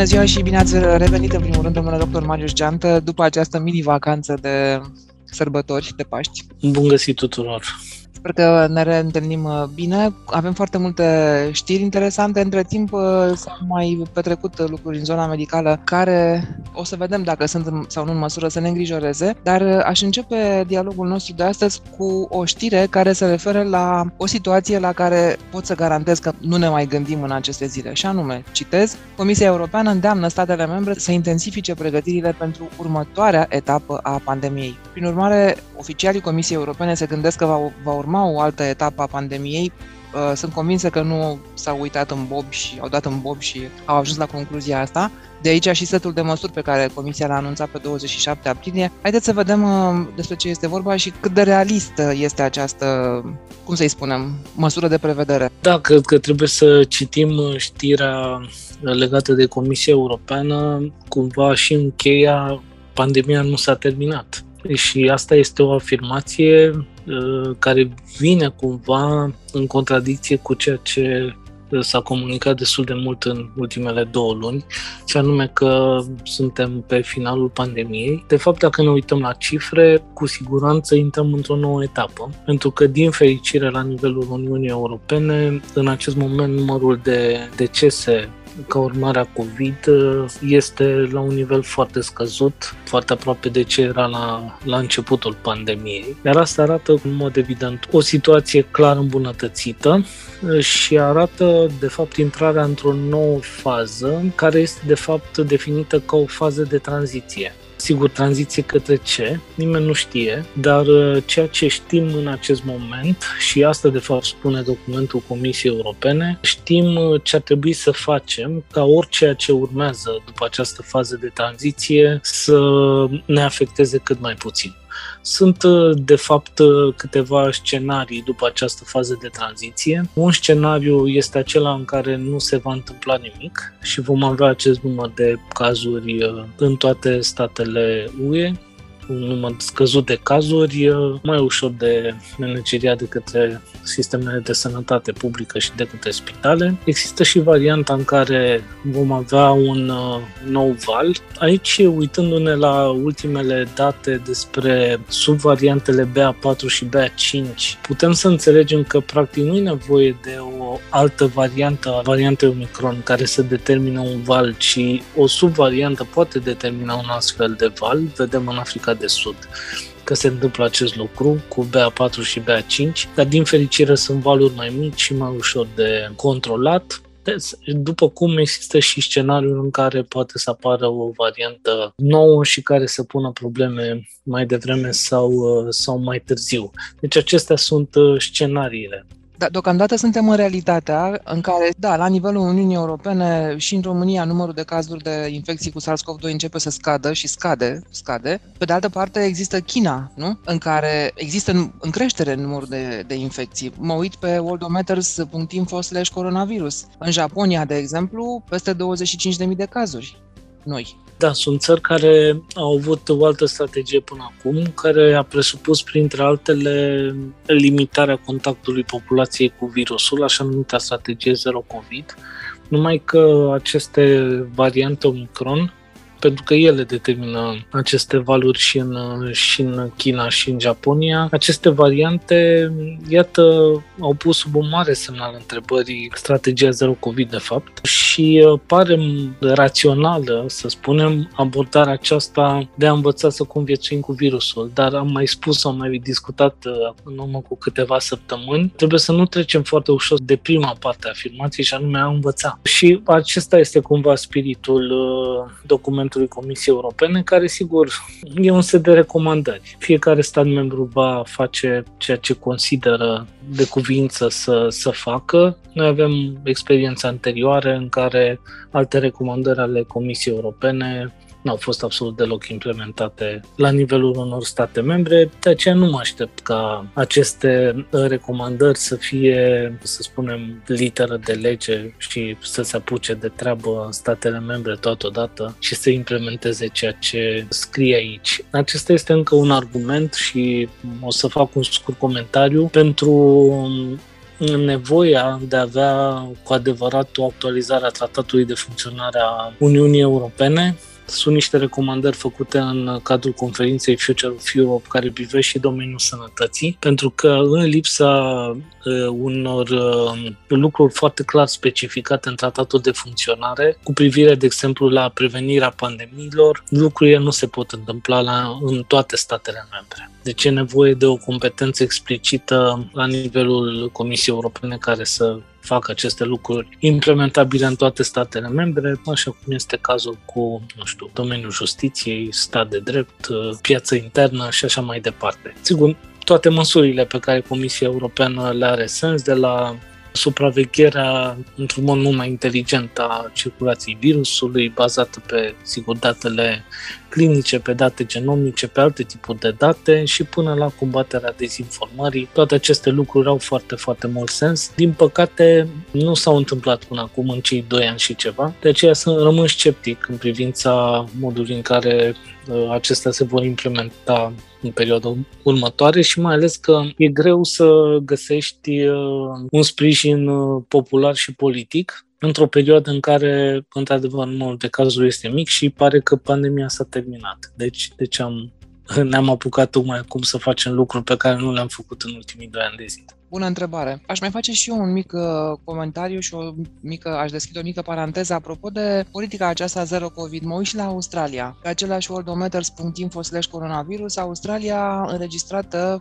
Bună ziua și bine ați revenit în primul rând, domnule doctor Marius Geantă, după această mini-vacanță de sărbători de Paști. Bun găsit tuturor! Sper că ne reîntâlnim uh, bine. Avem foarte multe știri interesante. Între timp uh, s-au mai petrecut lucruri în zona medicală care o să vedem dacă sunt sau nu în măsură să ne îngrijoreze. Dar uh, aș începe dialogul nostru de astăzi cu o știre care se referă la o situație la care pot să garantez că nu ne mai gândim în aceste zile. Și anume, citez, Comisia Europeană îndeamnă statele membre să intensifice pregătirile pentru următoarea etapă a pandemiei. Prin urmare, oficialii Comisiei Europene se gândesc că va, va urma urma o altă etapă a pandemiei, uh, sunt convinsă că nu s-au uitat în bob și au dat în bob și au ajuns la concluzia asta. De aici și setul de măsuri pe care Comisia l-a anunțat pe 27 aprilie. Haideți să vedem uh, despre ce este vorba și cât de realistă este această, cum să-i spunem, măsură de prevedere. Da, cred că trebuie să citim știrea legată de Comisia Europeană, cumva și încheia pandemia nu s-a terminat. Și asta este o afirmație Uh, care vine cumva în contradicție cu ceea ce uh, s-a comunicat destul de mult în ultimele două luni, și anume că suntem pe finalul pandemiei. De fapt, dacă ne uităm la cifre, cu siguranță intrăm într-o nouă etapă, pentru că, din fericire, la nivelul Uniunii Europene, în acest moment numărul de decese ca urmare a COVID este la un nivel foarte scăzut, foarte aproape de ce era la, la începutul pandemiei. Iar asta arată în mod evident o situație clar îmbunătățită și arată de fapt intrarea într-o nouă fază care este de fapt definită ca o fază de tranziție. Sigur, tranziție către ce? Nimeni nu știe, dar uh, ceea ce știm în acest moment, și asta de fapt spune documentul Comisiei Europene, știm uh, ce ar trebui să facem ca orice ce urmează după această fază de tranziție să ne afecteze cât mai puțin. Sunt, uh, de fapt, uh, câteva scenarii după această fază de tranziție. Un scenariu este acela în care nu se va întâmpla nimic și vom avea acest număr de cazuri uh, în toate statele UE un număr scăzut de cazuri, mai ușor de manageriat de către sistemele de sănătate publică și de către spitale. Există și varianta în care vom avea un uh, nou val. Aici, uitându-ne la ultimele date despre subvariantele BA4 și BA5, putem să înțelegem că practic nu e nevoie de o altă variantă a variantei Omicron care să determină un val, ci o subvariantă poate determina un astfel de val. Vedem în Africa de Sud că se întâmplă acest lucru cu BA4 și BA5, dar din fericire sunt valuri mai mici și mai ușor de controlat. După cum există și scenariul în care poate să apară o variantă nouă și care să pună probleme mai devreme sau, sau mai târziu. Deci acestea sunt uh, scenariile. Da, deocamdată suntem în realitatea în care, da, la nivelul Uniunii Europene și în România numărul de cazuri de infecții cu SARS-CoV-2 începe să scadă și scade, scade. Pe de altă parte există China, nu? În care există în creștere numărul de, de infecții. Mă uit pe worldometers.info slash coronavirus. În Japonia, de exemplu, peste 25.000 de cazuri noi. Da, sunt țări care au avut o altă strategie până acum, care a presupus, printre altele, limitarea contactului populației cu virusul, așa numită strategie zero COVID, numai că aceste variante Omicron pentru că ele determină aceste valuri și în, și în China și în Japonia. Aceste variante, iată, au pus sub un mare semnal întrebării strategia zero COVID, de fapt, și uh, pare rațională, să spunem, abordarea aceasta de a învăța să conviețuim cu virusul. Dar am mai spus, am mai discutat uh, în urmă cu câteva săptămâni, trebuie să nu trecem foarte ușor de prima parte a afirmației și anume a învăța. Și acesta este cumva spiritul uh, documentului Parlamentului Comisiei Europene, care, sigur, e un set de recomandări. Fiecare stat membru va face ceea ce consideră de cuvință să, să facă. Noi avem experiența anterioare în care alte recomandări ale Comisiei Europene nu au fost absolut deloc implementate la nivelul unor state membre, de aceea nu mă aștept ca aceste recomandări să fie, să spunem, literă de lege și să se apuce de treabă în statele membre totodată și să implementeze ceea ce scrie aici. Acesta este încă un argument și o să fac un scurt comentariu pentru nevoia de a avea cu adevărat o actualizare a tratatului de funcționare a Uniunii Europene sunt niște recomandări făcute în cadrul conferinței Future of Europe care privește și domeniul sănătății, pentru că în lipsa uh, unor uh, lucruri foarte clar specificate în tratatul de funcționare, cu privire, de exemplu, la prevenirea pandemiilor, lucrurile nu se pot întâmpla la, în toate statele membre. Deci e nevoie de o competență explicită la nivelul Comisiei Europene care să facă aceste lucruri implementabile în toate statele membre, așa cum este cazul cu, nu știu, domeniul justiției, stat de drept, piață internă și așa mai departe. Sigur, toate măsurile pe care Comisia Europeană le are sens, de la supravegherea într-un mod mult mai inteligent a circulației virusului, bazată pe, sigur, datele clinice, pe date genomice, pe alte tipuri de date și până la combaterea dezinformării. Toate aceste lucruri au foarte, foarte mult sens. Din păcate, nu s-au întâmplat până acum în cei doi ani și ceva, de aceea sunt rămân sceptic în privința modului în care uh, acestea se vor implementa în perioada următoare și mai ales că e greu să găsești uh, un sprijin uh, popular și politic într-o perioadă în care, într-adevăr, numărul de cazuri este mic și pare că pandemia s-a terminat. Deci, deci am, ne-am apucat tocmai acum să facem lucruri pe care nu le-am făcut în ultimii doi ani de zile. Bună întrebare. Aș mai face și eu un mic uh, comentariu și o mică, aș deschide o mică paranteză apropo de politica aceasta zero COVID. Mă uit și la Australia. Pe același worldometers.info slash coronavirus, Australia a înregistrat uh,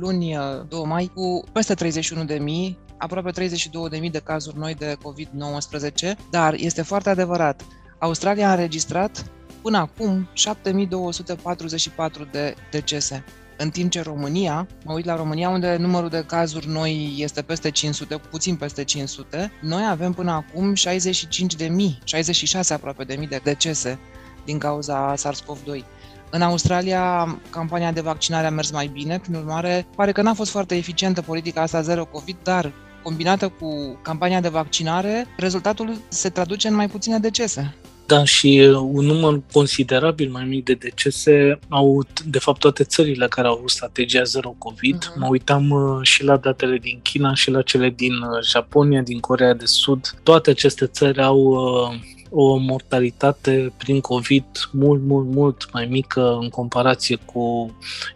luni 2 uh, mai cu peste 31 de mii aproape 32.000 de cazuri noi de COVID-19, dar este foarte adevărat, Australia a înregistrat până acum 7244 de decese. În timp ce România, mă uit la România unde numărul de cazuri noi este peste 500, puțin peste 500, noi avem până acum 65 de mii, 66 aproape de mii de decese din cauza SARS-CoV-2. În Australia, campania de vaccinare a mers mai bine, prin urmare, pare că n-a fost foarte eficientă politica asta zero COVID, dar combinată cu campania de vaccinare, rezultatul se traduce în mai puține decese. Da, și uh, un număr considerabil mai mic de decese au, de fapt, toate țările care au avut strategia zero COVID. Uh-huh. Mă uitam uh, și la datele din China și la cele din uh, Japonia, din Corea de Sud. Toate aceste țări au o mortalitate prin COVID mult, mult, mult mai mică în comparație cu,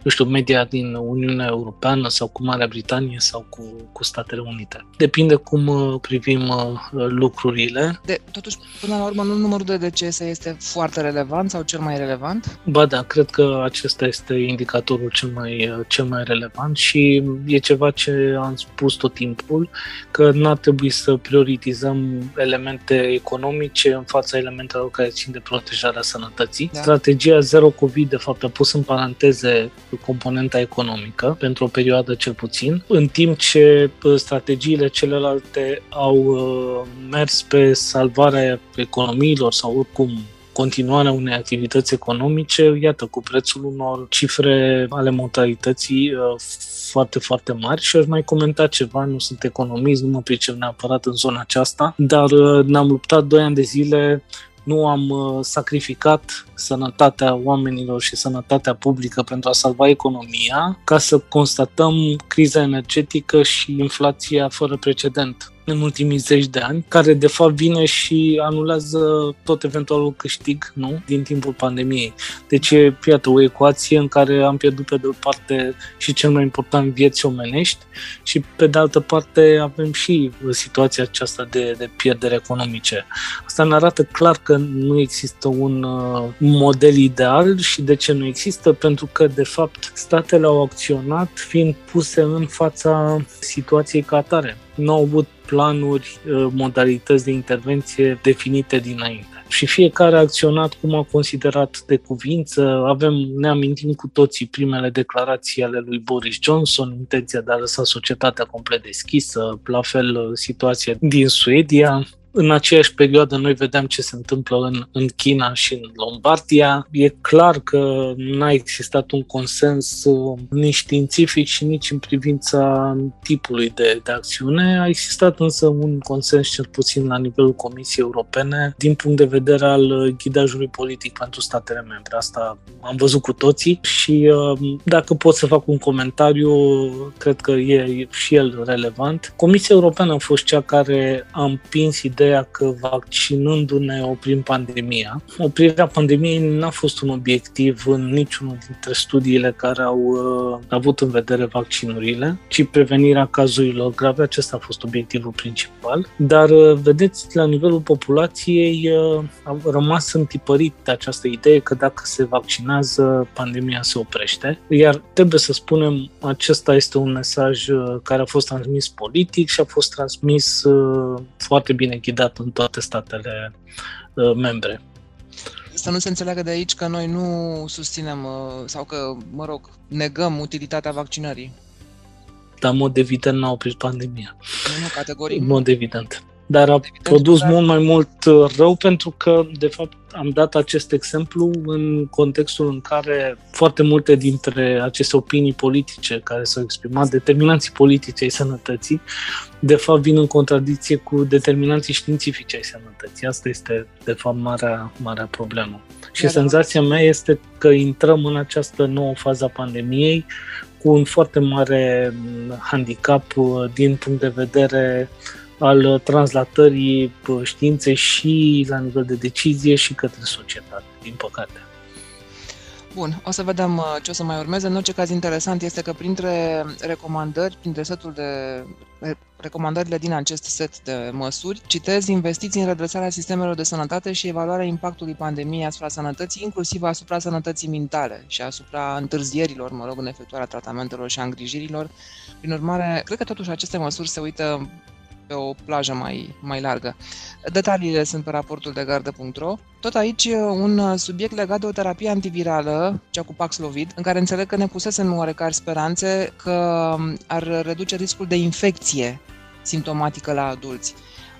eu știu, media din Uniunea Europeană sau cu Marea Britanie sau cu, cu Statele Unite. Depinde cum uh, privim uh, lucrurile. De, totuși, până la urmă, nu numărul de decese este foarte relevant sau cel mai relevant? Ba da, cred că acesta este indicatorul cel mai, uh, cel mai relevant și e ceva ce am spus tot timpul, că nu ar trebui să prioritizăm elemente economice în fața elementelor care țin de protejarea sănătății. Da. Strategia Zero COVID, de fapt, a pus în paranteze componenta economică, pentru o perioadă cel puțin, în timp ce strategiile celelalte au uh, mers pe salvarea economiilor sau oricum continuarea unei activități economice, iată, cu prețul unor cifre ale mortalității uh, foarte, foarte mari și aș mai comenta ceva, nu sunt economist, nu mă pricep neapărat în zona aceasta, dar uh, ne-am luptat doi ani de zile nu am uh, sacrificat sănătatea oamenilor și sănătatea publică pentru a salva economia, ca să constatăm criza energetică și inflația fără precedent în ultimii zeci de ani, care de fapt vine și anulează tot eventualul câștig nu? din timpul pandemiei. Deci e, iată, o ecuație în care am pierdut pe de o parte și cel mai important vieți omenești și pe de altă parte avem și situația aceasta de, de pierdere economice. Asta ne arată clar că nu există un uh, model ideal și de ce nu există? Pentru că, de fapt, statele au acționat fiind puse în fața situației ca atare. Nu au avut planuri, uh, modalități de intervenție definite dinainte. Și fiecare a acționat cum a considerat de cuvință. Avem, ne amintim cu toții primele declarații ale lui Boris Johnson, intenția de a lăsa societatea complet deschisă, la fel uh, situația din Suedia. În aceeași perioadă noi vedeam ce se întâmplă în, în China și în Lombardia. E clar că n-a existat un consens uh, nici științific și nici în privința tipului de, de acțiune. A existat însă un consens cel puțin la nivelul Comisiei Europene din punct de vedere al uh, ghidajului politic pentru statele membre. Asta am văzut cu toții și uh, dacă pot să fac un comentariu, cred că e și el relevant. Comisia Europeană a fost cea care a împins ideea că vaccinându-ne oprim pandemia. Oprirea pandemiei n-a fost un obiectiv în niciunul dintre studiile care au uh, avut în vedere vaccinurile, ci prevenirea cazurilor grave. Acesta a fost obiectivul principal. Dar, uh, vedeți, la nivelul populației uh, a rămas întipărit această idee că dacă se vaccinează, pandemia se oprește. Iar trebuie să spunem, acesta este un mesaj uh, care a fost transmis politic și a fost transmis uh, foarte bine ghidat în toate statele uh, membre. Să nu se înțeleagă de aici că noi nu susținem sau că, mă rog, negăm utilitatea vaccinării. Dar, în mod evident, n-a oprit pandemia. Nu, nu, categoric. În mod evident dar a produs dar... mult mai mult uh, rău pentru că, de fapt, am dat acest exemplu în contextul în care foarte multe dintre aceste opinii politice care s-au exprimat, determinanții politice ai sănătății, de fapt vin în contradicție cu determinanții științifici ai sănătății. Asta este, de fapt, marea, marea problemă. Și da, senzația mea este că intrăm în această nouă fază a pandemiei cu un foarte mare handicap uh, din punct de vedere uh, al translatării științei și la nivel de decizie și către societate, din păcate. Bun, o să vedem uh, ce o să mai urmeze. În orice caz, interesant este că printre recomandări, printre setul de recomandările din acest set de măsuri, citez investiții în redresarea sistemelor de sănătate și evaluarea impactului pandemiei asupra sănătății, inclusiv asupra sănătății mentale și asupra întârzierilor, mă rog, în efectuarea tratamentelor și a îngrijirilor. Prin urmare, cred că totuși aceste măsuri se uită pe o plajă mai, mai largă. Detaliile sunt pe raportul de gardă.ro. Tot aici un subiect legat de o terapie antivirală, cea cu Paxlovid, în care înțeleg că ne pusesem oarecare speranțe că ar reduce riscul de infecție simptomatică la adulți.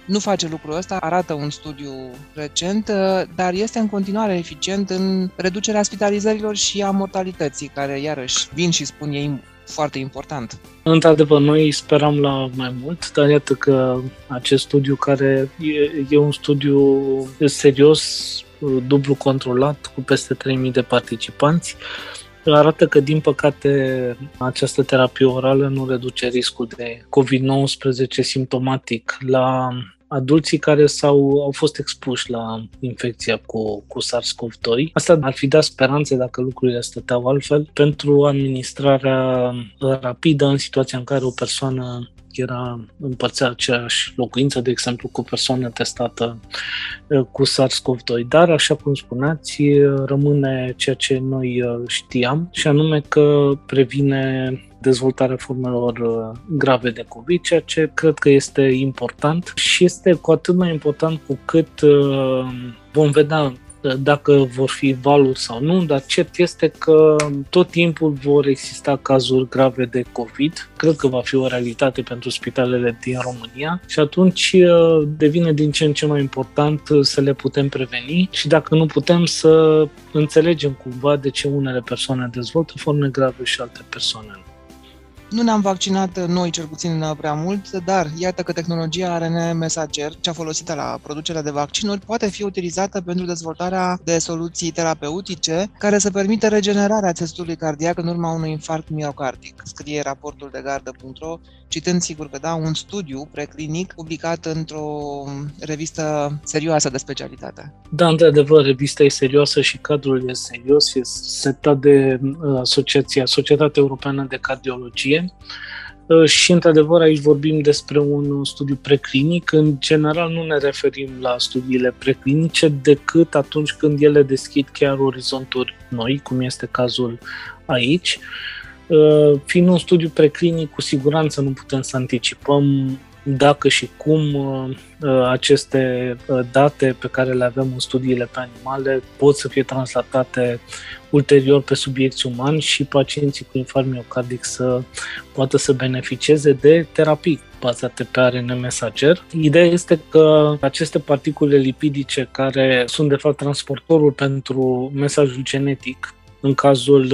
Nu face lucrul ăsta, arată un studiu recent, dar este în continuare eficient în reducerea spitalizărilor și a mortalității, care iarăși vin și spun ei foarte important. Într-adevăr, noi speram la mai mult, dar iată că acest studiu care e, e un studiu serios, dublu controlat, cu peste 3000 de participanți, arată că, din păcate, această terapie orală nu reduce riscul de COVID-19 simptomatic la adulții care s-au, au fost expuși la infecția cu, cu SARS-CoV-2. Asta ar fi dat speranțe dacă lucrurile stăteau altfel pentru administrarea rapidă în situația în care o persoană era împărțea aceeași locuință, de exemplu, cu o persoană testată uh, cu SARS-CoV-2. Dar, așa cum spuneați, rămâne ceea ce noi uh, știam și anume că previne dezvoltarea formelor uh, grave de COVID, ceea ce cred că este important și este cu atât mai important cu cât uh, vom vedea dacă vor fi valuri sau nu, dar cert este că tot timpul vor exista cazuri grave de COVID. Cred că va fi o realitate pentru spitalele din România și atunci uh, devine din ce în ce mai important să le putem preveni și dacă nu putem să înțelegem cumva de ce unele persoane dezvoltă forme grave și alte persoane nu. Nu ne-am vaccinat noi, cel puțin, prea mult, dar iată că tehnologia RNA mesager, cea folosită la producerea de vaccinuri, poate fi utilizată pentru dezvoltarea de soluții terapeutice care să permită regenerarea țesutului cardiac în urma unui infarct miocardic, scrie raportul de gardă.ro, citând sigur că da, un studiu preclinic publicat într-o revistă serioasă de specialitate. Da, într-adevăr, revista e serioasă și cadrul e serios, e setat de uh, Asociația, Societatea Europeană de Cardiologie, Uh, și, într-adevăr, aici vorbim despre un studiu preclinic. În general, nu ne referim la studiile preclinice decât atunci când ele deschid chiar orizonturi noi, cum este cazul aici. Uh, fiind un studiu preclinic, cu siguranță nu putem să anticipăm dacă și cum uh, uh, aceste uh, date pe care le avem în studiile pe animale pot să fie translatate ulterior pe subiecti umani și pacienții cu infarct miocardic să poată să beneficieze de terapii bazate pe ARN mesager. Ideea este că aceste particule lipidice care sunt de fapt transportorul pentru mesajul genetic în cazul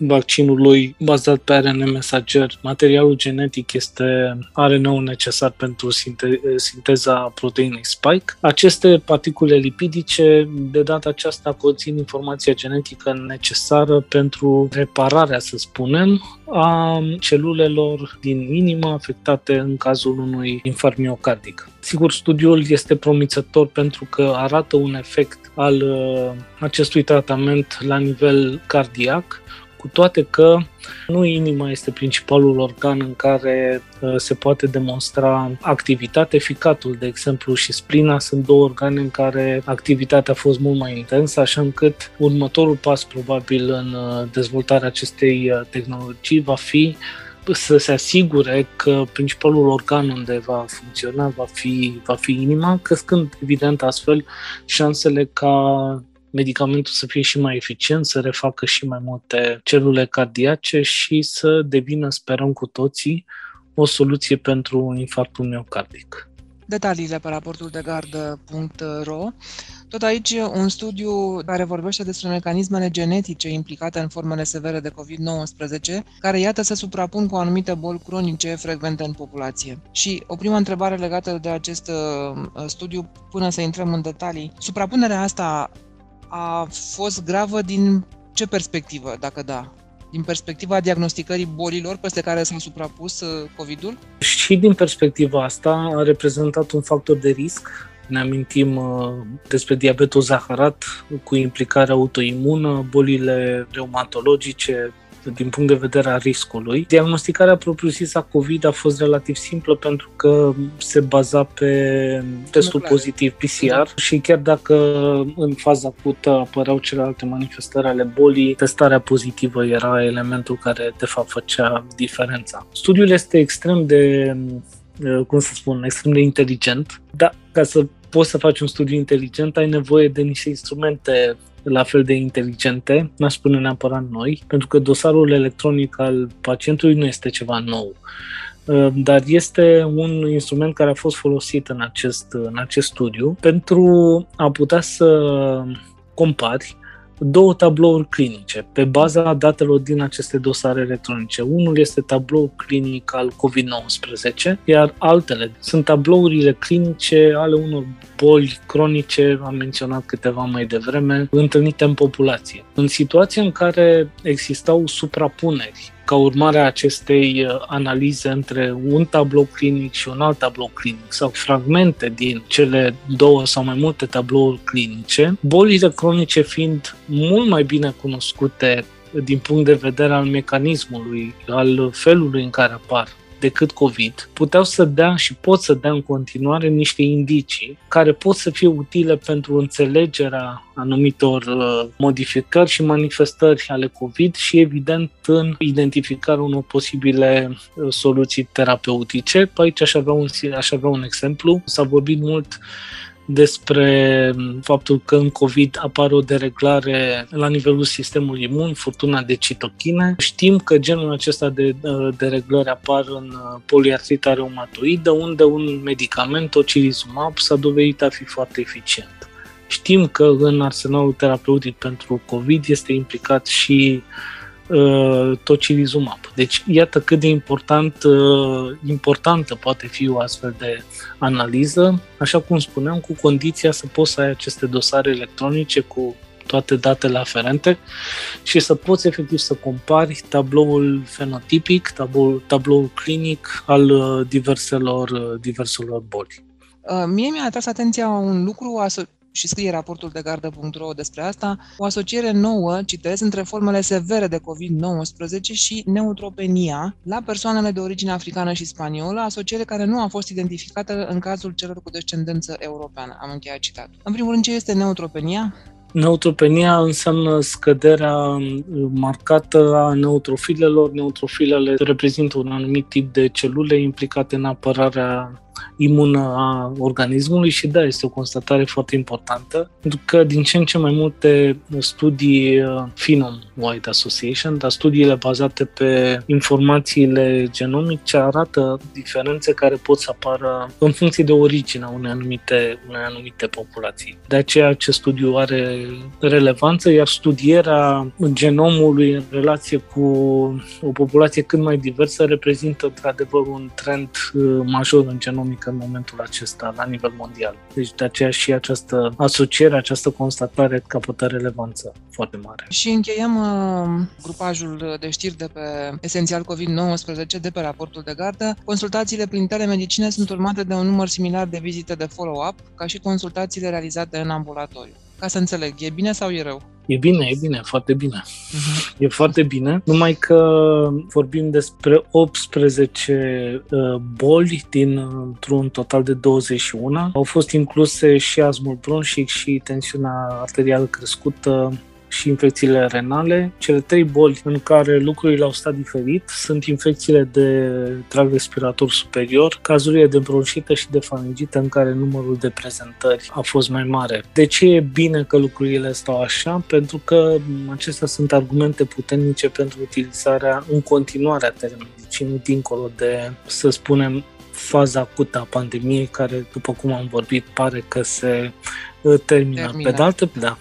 uh, vaccinului bazat pe ARN mesager. Materialul genetic este ARN-ul necesar pentru sinte- sinteza proteinei spike. Aceste particule lipidice, de data aceasta, conțin informația genetică necesară pentru repararea, să spunem, a celulelor din inimă afectate în cazul unui infarct miocardic. Sigur, studiul este promițător pentru că arată un efect al uh, acestui tratament la nivel cardiac, cu toate că nu inima este principalul organ în care uh, se poate demonstra activitate. Ficatul, de exemplu, și splina sunt două organe în care activitatea a fost mult mai intensă, așa încât următorul pas probabil în uh, dezvoltarea acestei uh, tehnologii va fi să se asigure că principalul organ unde va funcționa va fi, va fi inima, crescând evident astfel șansele ca medicamentul să fie și mai eficient, să refacă și mai multe celule cardiace și să devină, sperăm cu toții, o soluție pentru infarctul miocardic. Detaliile pe raportul de gardă.ro tot aici un studiu care vorbește despre mecanismele genetice implicate în formele severe de COVID-19, care iată se suprapun cu anumite boli cronice frecvente în populație. Și o primă întrebare legată de acest uh, studiu, până să intrăm în detalii. Suprapunerea asta a fost gravă din ce perspectivă, dacă da? Din perspectiva diagnosticării bolilor peste care s-a suprapus uh, COVID-ul? Și din perspectiva asta a reprezentat un factor de risc. Ne amintim uh, despre diabetul zaharat cu implicare autoimună, bolile reumatologice, din punct de vedere a riscului. Diagnosticarea propriu-zisă a COVID a fost relativ simplă pentru că se baza pe testul pozitiv PCR exact. și chiar dacă în faza acută apăreau celelalte manifestări ale bolii, testarea pozitivă era elementul care de fapt făcea diferența. Studiul este extrem de cum să spun, extrem de inteligent, dar ca să poți să faci un studiu inteligent, ai nevoie de niște instrumente la fel de inteligente, n-aș spune neapărat noi, pentru că dosarul electronic al pacientului nu este ceva nou. Uh, dar este un instrument care a fost folosit în acest, în acest studiu pentru a putea să compari două tablouri clinice pe baza datelor din aceste dosare electronice. Unul este tablou clinic al COVID-19, iar altele sunt tablourile clinice ale unor boli cronice, am menționat câteva mai devreme, întâlnite în populație. În situația în care existau suprapuneri ca urmare a acestei uh, analize între un tablou clinic și un alt tablou clinic sau fragmente din cele două sau mai multe tablouri clinice, bolile cronice fiind mult mai bine cunoscute din punct de vedere al mecanismului, al felului în care apar decât COVID, puteau să dea și pot să dea în continuare niște indicii care pot să fie utile pentru înțelegerea anumitor uh, modificări și manifestări ale COVID și, evident, în identificarea unor posibile uh, soluții terapeutice. Aici aș avea un, aș avea un exemplu. S-a vorbit mult despre faptul că în COVID apare o dereglare la nivelul sistemului imun, furtuna de citochine. Știm că genul acesta de uh, dereglări apar în uh, poliartrita reumatoidă, unde un medicament, tocilizumab, s-a dovedit a fi foarte eficient. Știm că în arsenalul terapeutic pentru COVID este implicat și uh, tocilizumab. Deci, iată cât de important, uh, importantă poate fi o astfel de analiză, așa cum spuneam, cu condiția să poți să ai aceste dosare electronice cu toate datele aferente și să poți efectiv să compari tabloul fenotipic, tabloul, tabloul clinic al uh, diverselor, uh, diverselor boli. Uh, mie mi-a atras atenția un lucru și scrie raportul de gardă.ro despre asta, o asociere nouă, citez, între formele severe de COVID-19 și neutropenia la persoanele de origine africană și spaniolă, asociere care nu a fost identificată în cazul celor cu descendență europeană. Am încheiat citatul. În primul rând, ce este neutropenia? Neutropenia înseamnă scăderea marcată a neutrofilelor. Neutrofilele reprezintă un anumit tip de celule implicate în apărarea imună a organismului și da, este o constatare foarte importantă, pentru că din ce în ce mai multe studii uh, Phenom-Wide Association, dar studiile bazate pe informațiile genomice arată diferențe care pot să apară în funcție de originea unei anumite, unei anumite populații. De aceea acest studiu are relevanță, iar studierea genomului în relație cu o populație cât mai diversă reprezintă într-adevăr un trend uh, major în genomică în momentul acesta la nivel mondial. Deci de aceea și această asociere, această constatare capătă relevanță foarte mare. Și încheiem uh, grupajul de știri de pe esențial COVID-19 de pe raportul de gardă. Consultațiile prin telemedicine sunt urmate de un număr similar de vizite de follow-up, ca și consultațiile realizate în ambulatoriu. Ca să înțeleg, e bine sau e rău? E bine, e bine, foarte bine. Uh-huh. E foarte bine, numai că vorbim despre 18 uh, boli dintr-un total de 21. Au fost incluse și asmul bronșic și tensiunea arterială crescută, și infecțiile renale. Cele trei boli în care lucrurile au stat diferit sunt infecțiile de trag respirator superior, cazurile de bronșită și de faringită în care numărul de prezentări a fost mai mare. De ce e bine că lucrurile stau așa? Pentru că acestea sunt argumente puternice pentru utilizarea în continuare a telemedicinii dincolo de, să spunem, faza acută a pandemiei, care, după cum am vorbit, pare că se uh, termină. termină. Pe de altă, da.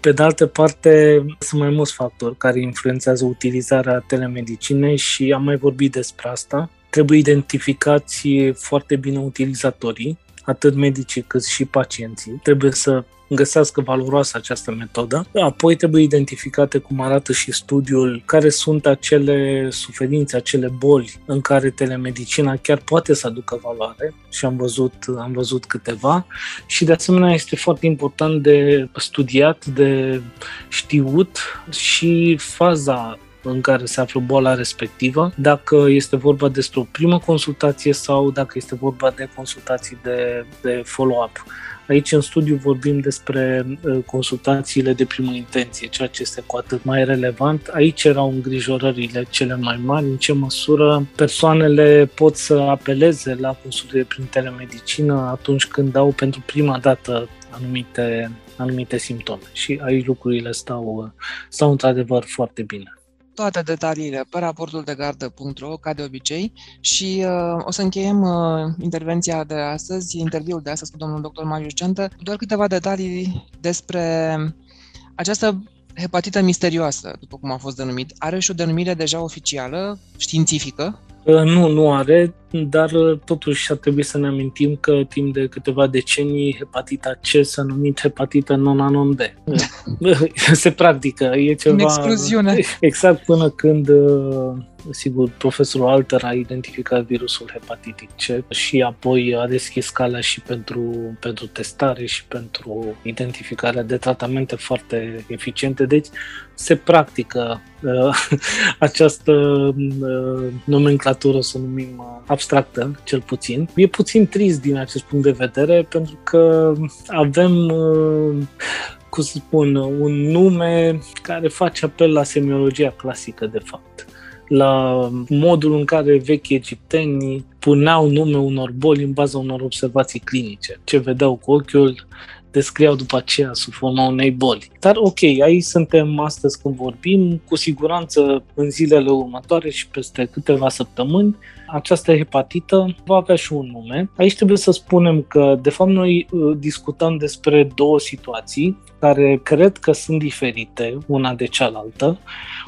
Pe de altă parte, sunt mai mulți factori care influențează utilizarea telemedicinei și am mai vorbit despre asta. Trebuie identificați foarte bine utilizatorii, atât medicii cât și pacienții. Trebuie să găsească valoroasă această metodă. Apoi trebuie identificate, cum arată și studiul, care sunt acele suferințe, acele boli în care telemedicina chiar poate să aducă valoare și am văzut, am văzut câteva și de asemenea este foarte important de studiat, de știut și faza în care se află boala respectivă, dacă este vorba despre o primă consultație sau dacă este vorba de consultații de, de follow-up. Aici în studiu vorbim despre uh, consultațiile de primă intenție, ceea ce este cu atât mai relevant. Aici erau îngrijorările cele mai mari, în ce măsură persoanele pot să apeleze la consultări prin telemedicină atunci când au pentru prima dată anumite, anumite simptome. Și aici lucrurile stau, stau într-adevăr foarte bine toate detaliile pe raportul de gardă.ro, ca de obicei, și uh, o să încheiem uh, intervenția de astăzi, interviul de astăzi cu domnul dr. Marius Centă, doar câteva detalii despre această hepatită misterioasă, după cum a fost denumit. Are și o denumire deja oficială, științifică? Uh, nu, nu are, dar uh, totuși ar trebui să ne amintim că timp de câteva decenii hepatita C s-a numit hepatită non-anon B. Se practică, e ceva... În excluziune. Exact până când uh, sigur, profesorul Alter a identificat virusul hepatitic C și apoi a deschis calea și pentru, pentru testare și pentru identificarea de tratamente foarte eficiente. Deci se practică uh, această uh, nomenclatură, să numim uh, abstractă, cel puțin. E puțin trist din acest punct de vedere, pentru că avem uh, cum să spun, un nume care face apel la semiologia clasică, de fapt la modul în care vechi egiptenii puneau nume unor boli în baza unor observații clinice. Ce vedeau cu ochiul, descriau după aceea sub forma unei boli. Dar ok, aici suntem astăzi când vorbim, cu siguranță în zilele următoare și peste câteva săptămâni, această hepatită va avea și un nume. Aici trebuie să spunem că, de fapt, noi uh, discutăm despre două situații care cred că sunt diferite una de cealaltă.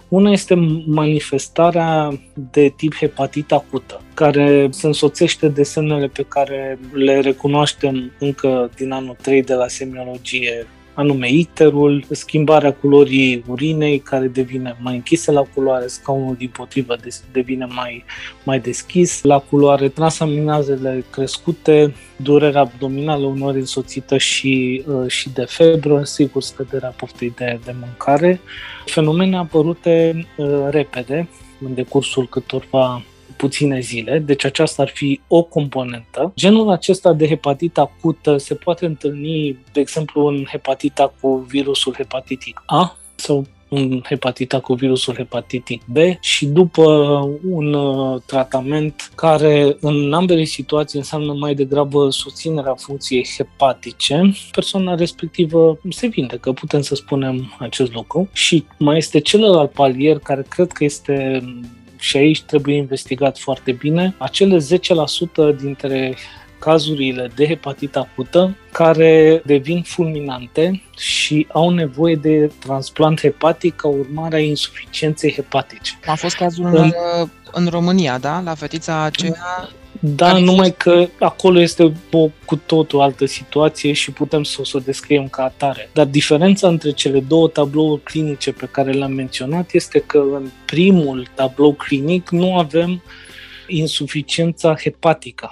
Una este manifestarea de tip hepatită acută, care se însoțește de semnele pe care le recunoaștem încă din anul 3 de la semiologie anume icterul, schimbarea culorii urinei care devine mai închisă la culoare, scaunul din potrivă devine mai, mai deschis, la culoare. Transaminazele crescute, durerea abdominală unor însoțită și, uh, și de febră, sigur scăderea poftei de, de mâncare, fenomene apărute uh, repede în decursul câtorva puține zile, deci aceasta ar fi o componentă. Genul acesta de hepatită acută se poate întâlni, de exemplu, în hepatita cu virusul hepatitic A sau un hepatita cu virusul hepatitic B și după un uh, tratament care în ambele situații înseamnă mai degrabă susținerea funcției hepatice, persoana respectivă se vindecă, putem să spunem acest lucru. Și mai este celălalt palier care cred că este și aici trebuie investigat foarte bine, acele 10% dintre cazurile de hepatită acută care devin fulminante și au nevoie de transplant hepatic ca urmare a insuficienței hepatice. A fost cazul în, în România, da? La fetița aceea da, numai că acolo este o cu totul altă situație și putem să o, să o descriem ca atare. Dar diferența între cele două tablouri clinice pe care le-am menționat este că în primul tablou clinic nu avem insuficiența hepatică.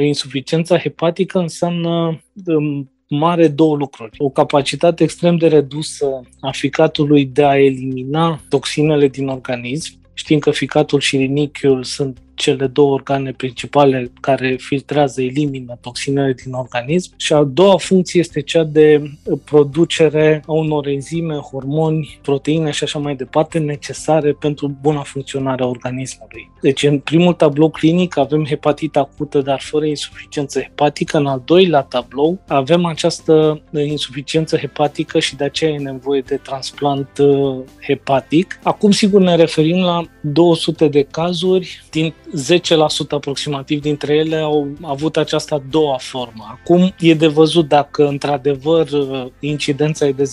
Insuficiența hepatică înseamnă um, mare două lucruri. O capacitate extrem de redusă a ficatului de a elimina toxinele din organism. Știm că ficatul și rinichiul sunt cele două organe principale care filtrează, elimină toxinele din organism și a doua funcție este cea de producere a unor enzime, hormoni, proteine și așa mai departe necesare pentru buna funcționare a organismului. Deci în primul tablou clinic avem hepatită acută, dar fără insuficiență hepatică. În al doilea tablou avem această insuficiență hepatică și de aceea e nevoie de transplant uh, hepatic. Acum, sigur, ne referim la 200 de cazuri din 10% aproximativ dintre ele au avut această a doua formă. Acum e de văzut dacă într-adevăr incidența e de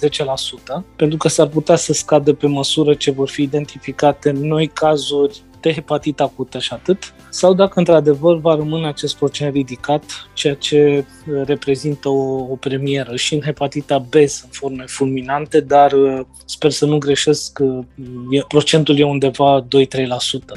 10%, pentru că s-ar putea să scadă pe măsură ce vor fi identificate noi cazuri de hepatită acută și atât, sau dacă într-adevăr va rămâne acest procent ridicat, ceea ce uh, reprezintă o, o premieră. Și în hepatita B sunt forme fulminante, dar uh, sper să nu greșesc, procentul e undeva 2-3%.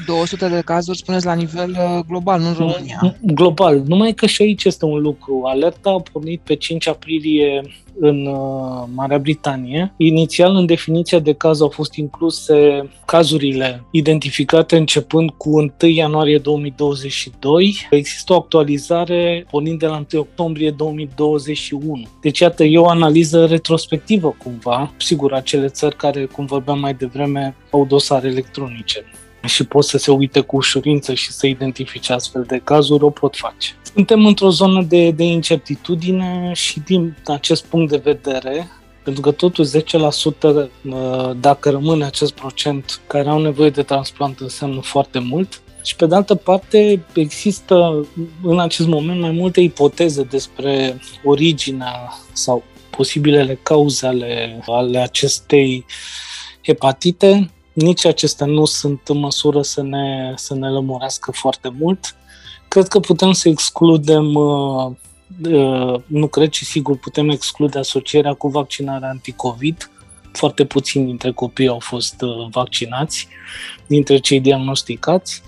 200 de cazuri, spuneți, la nivel uh, global, nu în România. Global. Numai că și aici este un lucru. Alerta a pornit pe 5 aprilie în uh, Marea Britanie. Inițial, în definiția de caz au fost incluse cazurile identificate începând cu 1 ianuarie 2022. Există o actualizare pornind de la 1 octombrie 2021. Deci, iată, e o analiză retrospectivă cumva. Sigur, acele țări care, cum vorbeam mai devreme, au dosare electronice și pot să se uite cu ușurință și să identifice astfel de cazuri, o pot face. Suntem într-o zonă de, de incertitudine și din acest punct de vedere, pentru că totuși 10% uh, dacă rămâne acest procent care au nevoie de transplant înseamnă foarte mult. Și pe de altă parte există în acest moment mai multe ipoteze despre originea sau posibilele cauze ale, ale acestei hepatite nici acestea nu sunt în măsură să ne, să ne lămurească foarte mult. Cred că putem să excludem, uh, uh, nu cred, ci sigur putem exclude asocierea cu vaccinarea anticovid. Foarte puțini dintre copii au fost uh, vaccinați, dintre cei diagnosticați.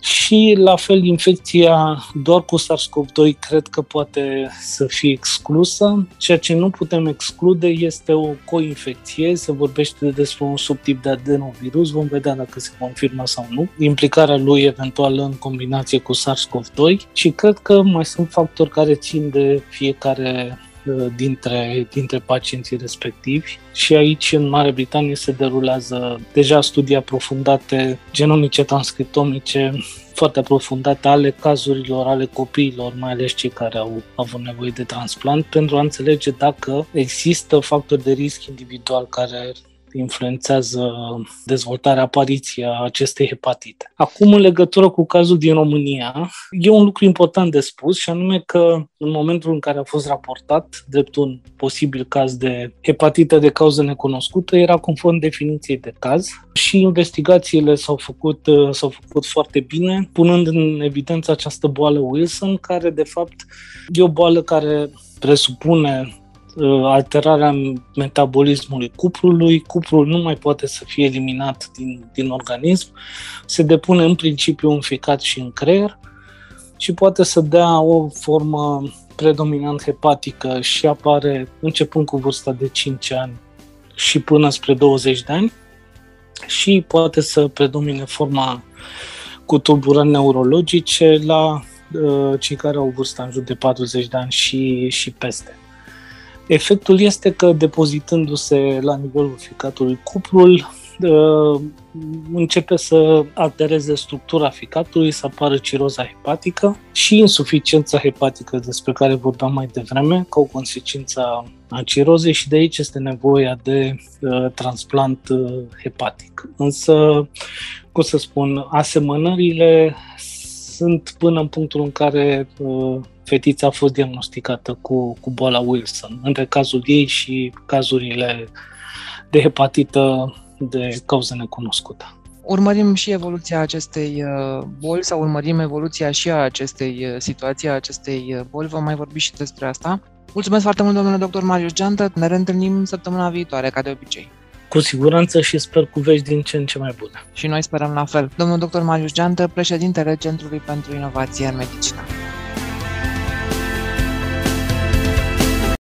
Și la fel, infecția doar cu SARS-CoV-2 cred că poate să fie exclusă. Ceea ce nu putem exclude este o coinfecție, se vorbește despre un subtip de adenovirus, vom vedea dacă se confirmă sau nu, implicarea lui eventual în combinație cu SARS-CoV-2 și cred că mai sunt factori care țin de fiecare Uh, dintre, dintre pacienții respectivi. Și aici în Marea Britanie se derulează deja studii aprofundate genomice, transcriptomice foarte aprofundate ale cazurilor, ale copiilor, mai ales cei care au avut nevoie de transplant, pentru a înțelege dacă există factori de risc individual care influențează dezvoltarea, apariția acestei hepatite. Acum, în legătură cu cazul din România, e un lucru important de spus și anume că în momentul în care a fost raportat drept un posibil caz de hepatită de cauză necunoscută, era conform definiției de caz și investigațiile s-au făcut, s-au făcut foarte bine, punând în evidență această boală Wilson, care de fapt e o boală care presupune Uh, alterarea metabolismului cuprului, cuprul nu mai poate să fie eliminat din, din organism, se depune în principiu în ficat și în creier și poate să dea o formă predominant hepatică și apare începând cu vârsta de 5 ani și până spre 20 de ani și poate să predomine forma cu tulburări neurologice la uh, cei care au vârsta în jur de 40 de ani și, și peste. Efectul este că depozitându-se la nivelul ficatului cuprul, uh, începe să altereze structura ficatului, să apară ciroza hepatică și insuficiența hepatică despre care vorbeam mai devreme, ca o consecință a cirozei și de aici este nevoia de uh, transplant uh, hepatic. Însă, cum să spun, asemănările sunt până în punctul în care uh, fetița a fost diagnosticată cu, cu boala Wilson, între cazul ei și cazurile de hepatită de cauză necunoscută. Urmărim și evoluția acestei uh, boli sau urmărim evoluția și a acestei uh, situații, a acestei uh, boli. Vom mai vorbi și despre asta. Mulțumesc foarte mult, domnule doctor Marius Geantă. Ne reîntâlnim săptămâna viitoare, ca de obicei. Cu siguranță și sper cu vești din ce în ce mai bune. Și noi sperăm la fel. Domnul doctor Marius Geantă, președintele Centrului pentru Inovație în Medicină.